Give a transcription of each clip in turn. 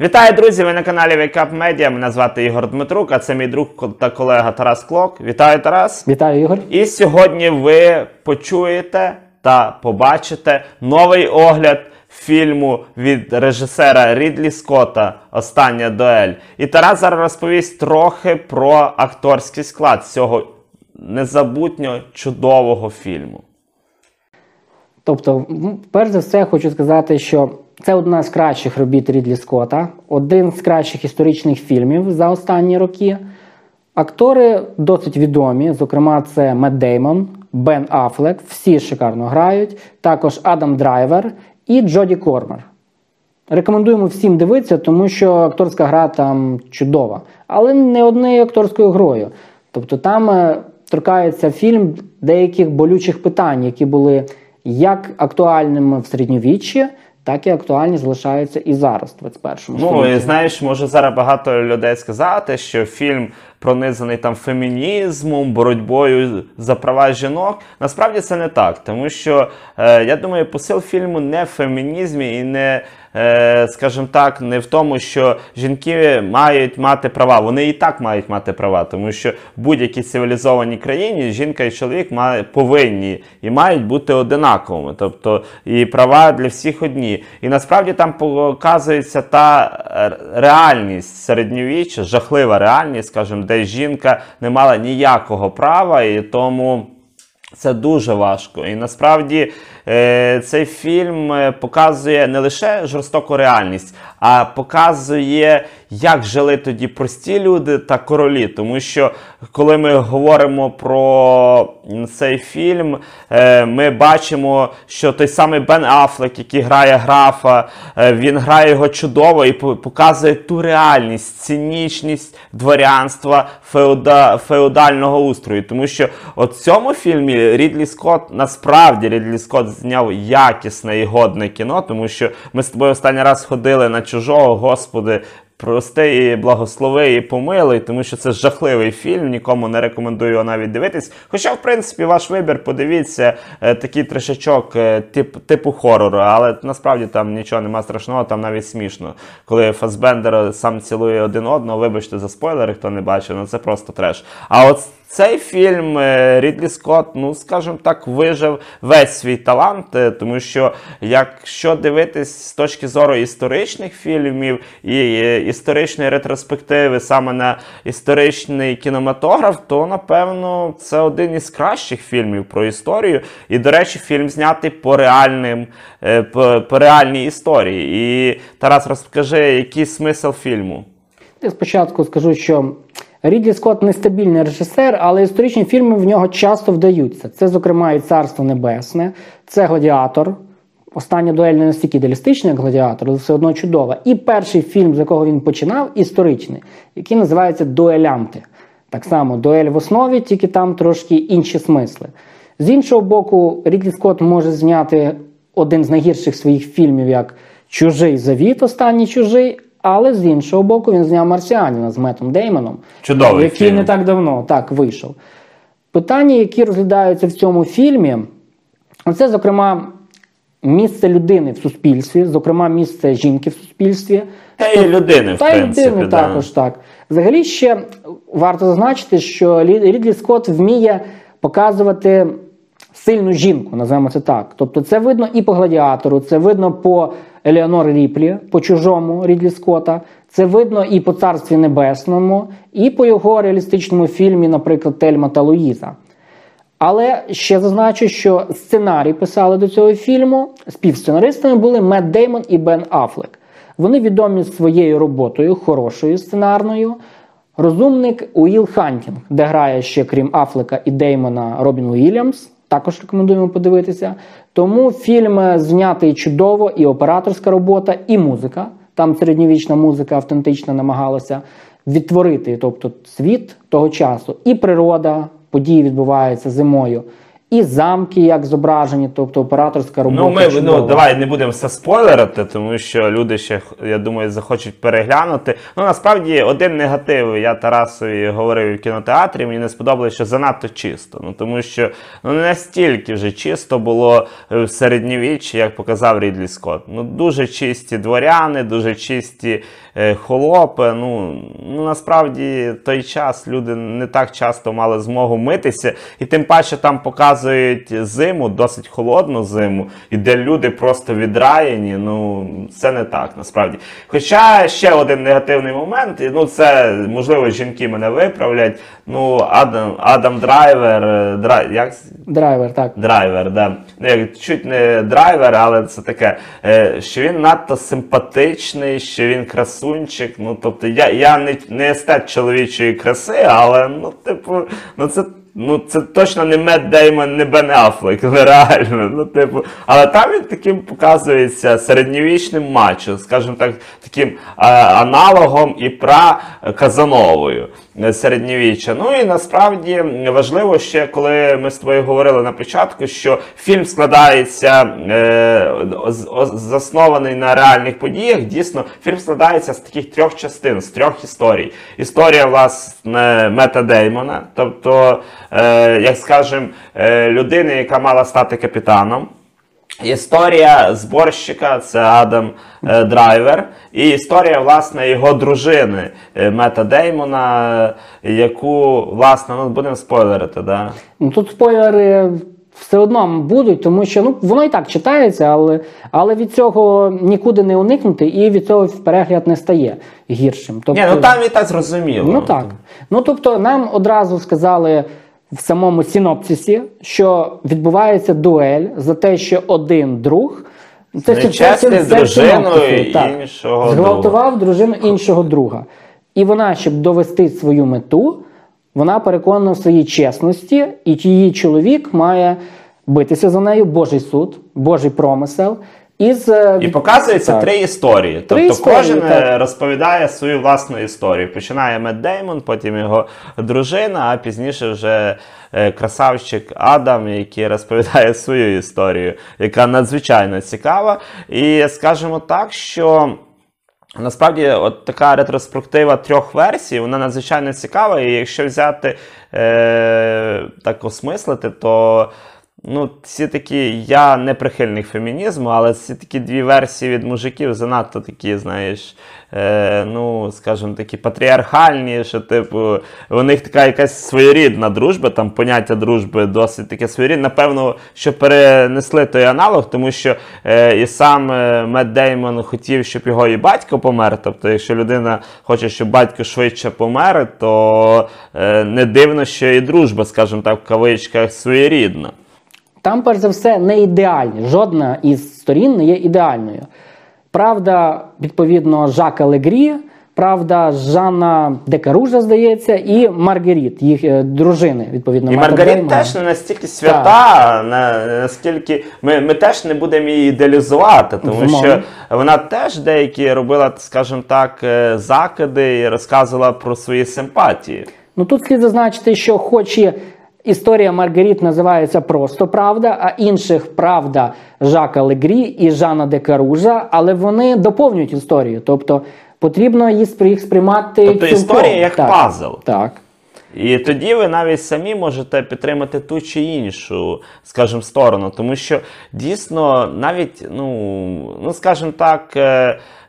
Вітаю, друзі! Ви на каналі Wake Up Media. Мене звати Ігор Дмитрук, а це мій друг та колега Тарас Клок. Вітаю, Тарас! Вітаю, Ігор. І сьогодні ви почуєте та побачите новий огляд фільму від режисера Рідлі Скотта Остання дуель. І Тарас зараз розповість трохи про акторський склад цього незабутньо чудового фільму. Тобто, перш за все, я хочу сказати, що це одна з кращих робіт Рідлі Скотта, один з кращих історичних фільмів за останні роки. Актори досить відомі, зокрема, це Мет Деймон, Бен Аффлек, всі шикарно грають, також Адам Драйвер і Джоді Комер. Рекомендуємо всім дивитися, тому що акторська гра там чудова, але не однією акторською грою. Тобто там е, торкається фільм деяких болючих питань, які були як актуальними в середньовіччі, так і актуальні залишаються і зараз, в 21 Ну, і знаєш, може зараз багато людей сказати, що фільм пронизаний там фемінізмом, боротьбою за права жінок. Насправді це не так, тому що е, я думаю, посил фільму не в фемінізмі і не, е, скажімо так, не в тому, що жінки мають мати права. Вони і так мають мати права, тому що в будь-якій цивілізованій країні жінка і чоловік має, повинні і мають бути одинаковими. Тобто і права для всіх одні. І насправді там показується та е, реальність середньовіччя, жахлива реальність, скажімо, де жінка не мала ніякого права, і тому це дуже важко. І насправді е, цей фільм е, показує не лише жорстоку реальність, а показує, як жили тоді прості люди та королі. Тому що коли ми говоримо про цей фільм, е, ми бачимо, що той самий Бен Афлек, який грає графа, він грає його чудово і показує ту реальність, цинічність дворянства, феода, феодального устрою. Тому що от в цьому фільмі Рідлі Скотт, насправді Рідлі Скотт зняв якісне і годне кіно, тому що ми з тобою останній раз ходили на чужого, господи. Прости і благослови і помилуй, тому що це жахливий фільм, нікому не рекомендую його навіть дивитись. Хоча, в принципі, ваш вибір, подивіться, е, такий трешачок е, тип, типу хорору, але насправді там нічого нема страшного, там навіть смішно. Коли Фасбендер сам цілує один одного, вибачте за спойлери, хто не бачив, ну це просто треш. А от цей фільм е, Рідлі Скотт, ну скажімо так, вижив весь свій талант, е, тому що якщо дивитись з точки зору історичних фільмів і е, історичної ретроспективи саме на історичний кінематограф, то напевно це один із кращих фільмів про історію. І, до речі, фільм знятий по реальним по, по реальній історії. І Тарас, розкажи, який смисл фільму? Я спочатку скажу, що Рідлі Скотт нестабільний режисер, але історичні фільми в нього часто вдаються. Це, зокрема, і Царство Небесне, це Гладіатор. Остання дуель не настільки ідеалістична, як гладіатор, але все одно чудова. І перший фільм, з якого він починав, історичний, який називається Дуелянти. Так само дуель в основі, тільки там трошки інші смисли. З іншого боку, Рідлі Скотт може зняти один з найгірших своїх фільмів, як Чужий завіт, останній чужий. Але з іншого боку, він зняв Марсіанина з Метом Деймоном, Чудовий який фільм. не так давно так вийшов. Питання, які розглядаються в цьому фільмі, це, зокрема, місце людини в суспільстві, зокрема, місце жінки в суспільстві. Та й людини, в Та й принципі. людини да. також так. Взагалі ще варто зазначити, що Рідлі Скотт вміє показувати сильну жінку, називаємо це так. Тобто це видно і по гладіатору, це видно по Елеонор Ріплі, по чужому Рідлі Скотта, це видно і по Царстві Небесному, і по його реалістичному фільмі, наприклад, Тельма та Луїза. Але ще зазначу, що сценарій писали до цього фільму. Співсценаристами були Мет Деймон і Бен Аффлек. Вони відомі своєю роботою, хорошою сценарною. Розумник Уіл Хантінг, де грає ще крім Афлека і Деймона Робін Уільямс. Також рекомендуємо подивитися. Тому фільм е, знятий чудово, і операторська робота, і музика. Там середньовічна музика автентична намагалася відтворити, тобто світ того часу, і природа, події відбуваються зимою, і замки, як зображені, тобто операторська робота. Ну, ми ну, давай не будемо все спойлерити, тому що люди ще, я думаю, захочуть переглянути. Ну, насправді, один негатив, я Тарасові говорив в кінотеатрі, мені не сподобалося, що занадто чисто. Ну, тому що ну, не настільки вже чисто було в середньовіччі, як показав Рідлі Скотт. Ну, дуже чисті дворяни, дуже чисті е, холопи. Ну, ну, насправді, той час люди не так часто мали змогу митися, і тим паче там показують зиму, досить холодну зиму, і де люди просто відраєні. Ну, це не так насправді. Хоча ще один негативний момент, і, ну це можливо жінки мене виправлять. Ну, Адам, Адам Драйвер, е, драй, як Драйвер, так. Драйвер, да. Ну, як чуть не драйвер, але це таке, е, що він надто симпатичний, що він красунчик. Ну, тобто, я, я не, не естет чоловічої краси, але ну, типу, ну це. Ну, це точно не Мед Деймон, не Бен Аффлек, нереально. Ну, типу, але там він таким показується середньовічним мачо, скажімо так, таким е, аналогом і пра Казановою е, середньовіччя. Ну і насправді важливо ще, коли ми з тобою говорили на початку, що фільм складається е, заснований на реальних подіях. Дійсно, фільм складається з таких трьох частин, з трьох історій. Історія, власне, Мета Деймона, тобто, е, як скажемо, е, людини, яка мала стати капітаном. Історія зборщика це Адам е, Драйвер, і історія власне його дружини е, Мета Деймона, яку власне ну будемо спойлерити, да? Ну тут спойлери все одно будуть, тому що ну воно і так читається, але, але від цього нікуди не уникнути, і від цього перегляд не стає гіршим. Тобто, Ні, ну там і так зрозуміло. Ну так. Ну тобто, нам одразу сказали в самому синопсисі, що відбувається дуель за те, що один друг. Це, Нечесний з дружиною так. іншого зґвалтував дружину іншого друга. І вона, щоб довести свою мету, вона переконана в своїй чесності, і її чоловік має битися за нею Божий суд, Божий промисел. Із, е, І показується так. три історії. Три тобто історії, кожен е, так. розповідає свою власну історію. Починає Мед Деймон, потім його дружина, а пізніше вже е, красавчик Адам, який розповідає свою історію, яка надзвичайно цікава. І скажімо так, що. Насправді, от така ретроспектива трьох версій, вона надзвичайно цікава. І якщо взяти е, так осмислити, то ну, ці такі, я не прихильник фемінізму, але ці такі дві версії від мужиків занадто такі, знаєш, е, ну, скажімо, такі патріархальні, що, типу, у них така якась своєрідна дружба, там поняття дружби досить таке своєрідне. Напевно, що перенесли той аналог, тому що е, і сам е, Мед Деймон хотів, щоб його і батько помер. Тобто, якщо людина хоче, щоб батько швидше помер, то е, не дивно, що і дружба, скажімо так, в кавичках своєрідна. Там, перш за все, не ідеальні. Жодна із сторін не є ідеальною. Правда, відповідно, Жака Легрі, правда, Жанна Декаружа, здається, і Маргаріт, їх е, дружини, відповідно. І Деймона. теж не настільки свята, на, наскільки ми, ми теж не будемо її ідеалізувати, тому Безумовно. що вона теж деякі робила, скажімо так, е, закиди і розказувала про свої симпатії. Ну тут слід зазначити, що хоч і історія Маргаріт називається просто Правда, а інших Правда Жака Легрі і Жана Декаружа, але вони доповнюють історію. Тобто потрібно їх їх сприймати. Тобто цілком. історія як так, пазл. Так. І тоді ви навіть самі можете підтримати ту чи іншу, скажімо, сторону. Тому що дійсно навіть, ну, ну скажімо так,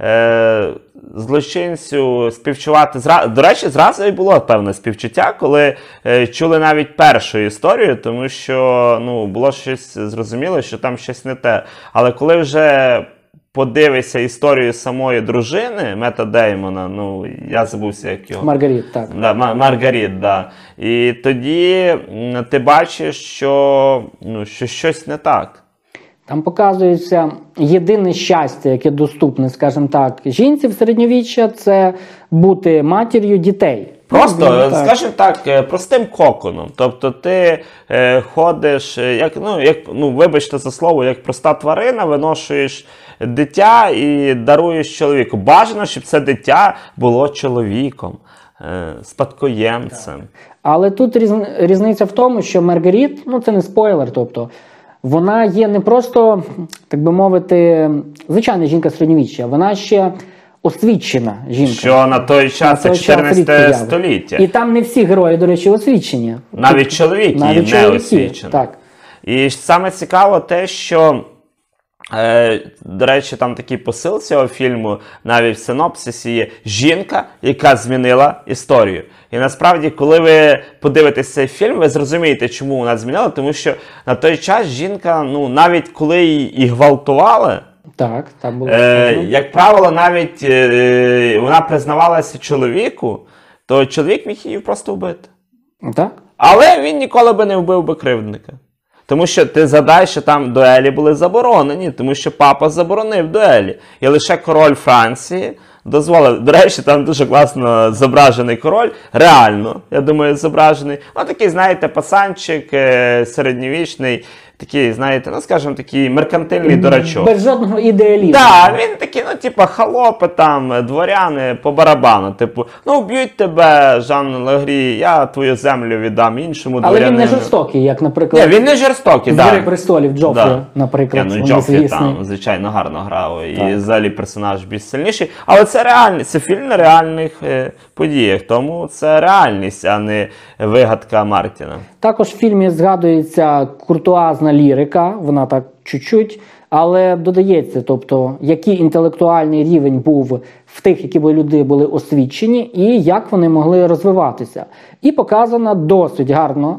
е, злочинцю співчувати зра... До речі, зразу і було певне співчуття, коли е, чули навіть першу історію, тому що ну, було щось зрозуміло, що там щось не те. Але коли вже подивишся історію самої дружини Мета Деймона, ну я забувся, як його. Маргаріт, так. Да, Ма- Маргаріт, да. І тоді ти бачиш, що, ну, що щось не так. Там показується єдине щастя, яке доступне, скажімо так, жінці в середньовіччя, це бути матір'ю дітей. Просто, Ну, так. скажімо так, е, простим коконом. Тобто ти е, ходиш, е, як, ну, як, ну, вибачте за слово, як проста тварина, виношуєш дитя і даруєш чоловіку. Бажано, щоб це дитя було чоловіком. е, спадкоємцем. Але тут різниця в тому, що Маргаріт, ну це не спойлер, тобто вона є не просто, так би мовити, звичайна жінка середньовіччя, вона ще освічена жінка. Що на той час це той 14 рідко століття. І там не всі герої, до речі, освічені. Навіть чоловік Навіть не чоловіки, освічені. Так. І саме цікаво те, що. Е, до речі, там такий посил цього фільму, навіть в синопсисі є жінка, яка змінила історію. І насправді, коли ви подивитесь цей фільм, ви зрозумієте, чому вона змінила, тому що на той час жінка, ну навіть коли її і гвалтували, Так, так було. Е, як правило, навіть е, вона признавалася чоловіку, то чоловік міг її просто вбити. так? Але він ніколи би не вбив би кривдника. Тому що ти задай, що там дуелі були заборонені, тому що папа заборонив дуелі. І лише король Франції дозволив. До речі, там дуже класно зображений король. Реально, я думаю, зображений. Ну, такий, знаєте, пацанчик е, середньовічний, такий, знаєте, ну скажімо, такий меркантильний дурачок. Без жодного ідеалізму. Так, він такий, ну, типа, холопи там, дворяни по барабану. Типу, ну вб'ють тебе, Жан Лагрі, я твою землю віддам іншому Але він не жорстокий, як, наприклад, Ні, він не жорстокий, так. «Гри престолів Джофрі, Да. наприклад. Ні, ну Джофрі там, звичайно, гарно грав. І Так. взагалі персонаж більш сильніший. Але це реальність, це фільм на реальних е, подіях. Тому це реальність, а не вигадка Мартіна. Також в фільмі згадується куртуазна лірика, вона так чуть-чуть, але додається, тобто, який інтелектуальний рівень був в тих, які були люди були освічені, і як вони могли розвиватися. І показана досить гарно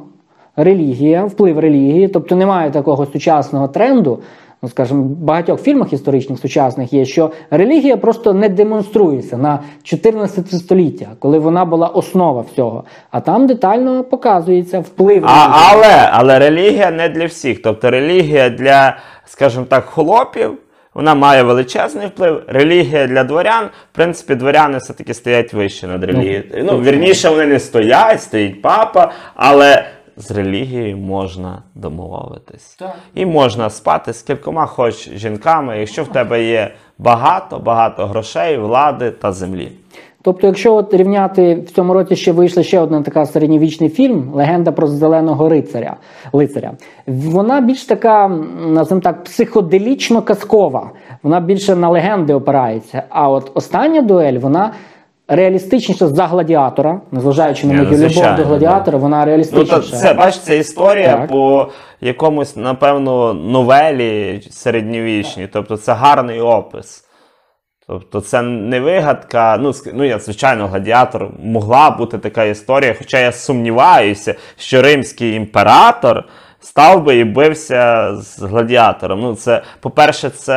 релігія, вплив релігії, тобто немає такого сучасного тренду. Ну, скажімо, в багатьох фільмах історичних сучасних є, що релігія просто не демонструється на 14 століття, коли вона була основа всього. А там детально показується вплив А, але, але релігія не для всіх. Тобто релігія для, скажімо так, холопів. Вона має величезний вплив. Релігія для дворян, в принципі, дворяни все-таки стоять вище над релігією. Ну, вірніше, вони не стоять, стоїть папа, але з релігією можна домовитись. Так. І можна спати з кількома хоч жінками, якщо в тебе є багато, багато грошей, влади та землі. Тобто, якщо от рівняти в цьому році ще вийшла ще один така середньовічний фільм Легенда про зеленого рицаря. лицаря. Вона більш така, називаємо так, психоделічно казкова. Вона більше на легенди опирається. А от остання дуель, вона реалістичніша за гладіатора, незважаючи на мою ну, любов до гладіатора, вона Ну, реалістичніша. то це, бачиш, це історія Так. по якомусь, напевно, новелі середньовічній. Тобто це гарний опис. Тобто це не вигадка. Ну, ну я, звичайно, гладіатор могла бути така історія, хоча я сумніваюся, що римський імператор став би і бився з гладіатором. Ну, це, по-перше, це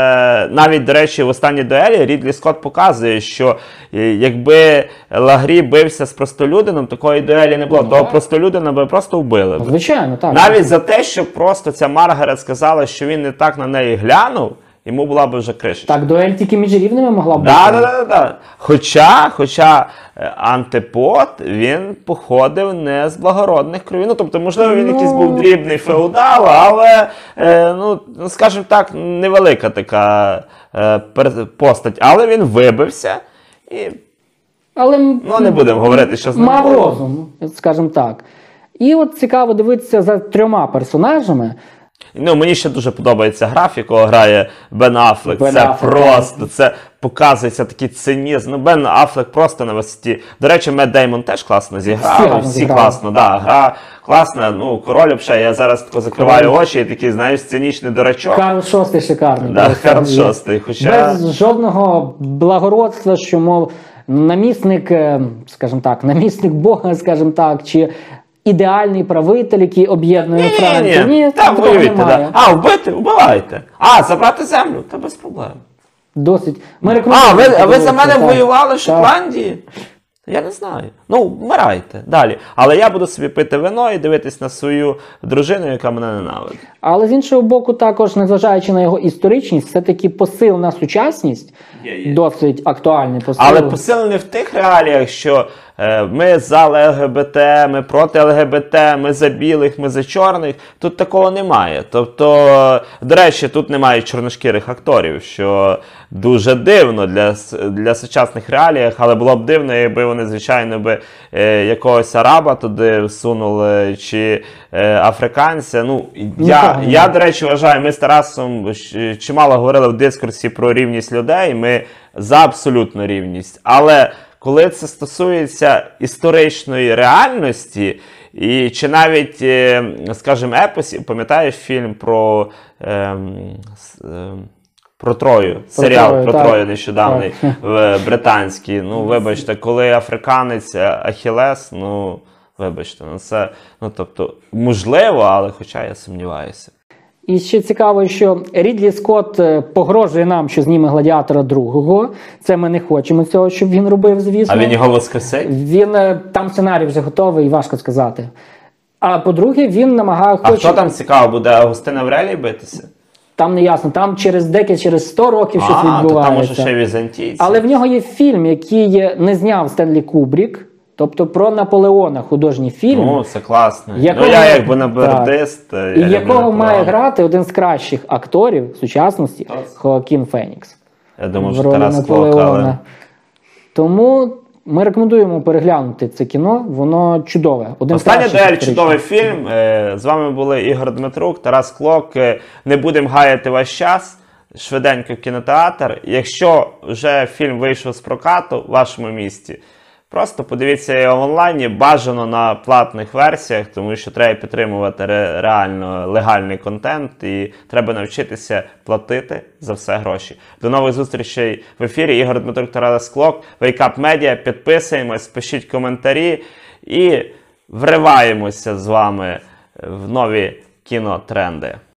навіть, до речі, в останній дуелі Рідлі Скотт показує, що е, якби Лагрі бився з простолюдином, такої дуелі не було. Того простолюдина би просто вбили. Звичайно, так. Навіть за те, що просто ця Маргарет сказала, що він не так на неї глянув, йому була б вже кришечка. Так, дуель тільки між рівними могла бути. Да, да, да, да. Хоча, хоча е, антипод він походив не з благородних кровів. Ну, тобто, можливо, він Ну. якийсь був дрібний феодал, але, е, ну, ну, скажімо так, невелика така е, постать. Але він вибився і Але ну, не будемо говорити, що з ним мав розум, скажімо так. І от цікаво дивитися за трьома персонажами. Ну, мені ще дуже подобається графік, якого грає Бен Аффлек. Бен це Аффлек, просто, це показується такий цинізм. Ну, Бен Аффлек просто на висоті. До речі, Мед Деймон теж класно зіграв. гарно Всі, класно, да, гра класна. Ну, король взагалі, я зараз тако закриваю очі і такий, знаєш, цинічний дурачок. Карл Шостий шикарний. Да, Карл. Шостий, хоча- Без жодного благородства, що, мов, намісник, е, скажімо так, намісник Бога, скажімо так, чи ідеальний правитель, який об'єднує Ні, Францію. ні, ні, там воюйте. Да. А, вбити, вбивайте. А, забрати землю, та без проблем. Досить. Ми А, ви, а ви за мене так. воювали в Шотландії? Я не знаю. Ну, вмирайте далі. Але я буду собі пити вино і дивитись на свою дружину, яка мене ненавидить. Але з іншого боку, також, незважаючи на його історичність, все-таки посил на сучасність Є, є. досить актуальний посил. Але посилений в тих реаліях, що ми за ЛГБТ, ми проти ЛГБТ, ми за білих, ми за чорних. Тут такого немає. Тобто, до речі, тут немає чорношкірих акторів, що дуже дивно для, для сучасних реаліях, але було б дивно, якби вони, звичайно, би е, якогось араба туди всунули чи е, африканця. Ну, я, Нікого я, не до речі, вважаю, ми з Тарасом чимало говорили в дискурсі про рівність людей. Ми за абсолютну рівність. Але коли це стосується історичної реальності, і чи навіть, е, скажімо, епосів, пам'ятаєш фільм про, ем, ем, про Трою, серіал Трою, про так. Трою нещодавний Так. в британський. Ну, вибачте, коли африканець е, Ахілес, ну. Вибачте, ну це ну тобто можливо, але хоча я сумніваюся. І ще цікаво, що Рідлі Скотт е, погрожує нам, що зніме гладіатора другого. Це ми не хочемо цього, щоб він робив, звісно. А він його воскресить? Він е, там сценарій вже готовий, і важко сказати. А по-друге, він намагає А хто там цікаво буде Агустин Аврелій битися? Там не ясно, там через декілька, через 100 років щось а, то відбувається. там може ще візантійці. Але в нього є фільм, який не зняв Стенлі Кубрік, тобто про Наполеона художній фільм. Ну, це класно. Якого- Ну, я якби набердист. І якого має грати один з кращих акторів сучасності? Хоакін Фенікс. Я думав, що Тарас Клок, але... Тому ми рекомендуємо переглянути це кіно. Воно чудове. Один з дуель чудовий фільм. Е, З вами були Ігор Дмитрук, Тарас Клок. Е, Не будемо гаяти ваш час. Швиденько в кінотеатр. Якщо вже фільм вийшов з прокату в вашому місті, просто подивіться його в онлайні, бажано на платних версіях, тому що треба підтримувати ре- реально легальний контент і треба навчитися платити за все гроші. До нових зустрічей в ефірі. Ігор Дмитрук Тарас Клок, Wake Media. Підписуємось, пишіть коментарі і вриваємося з вами в нові кінотренди.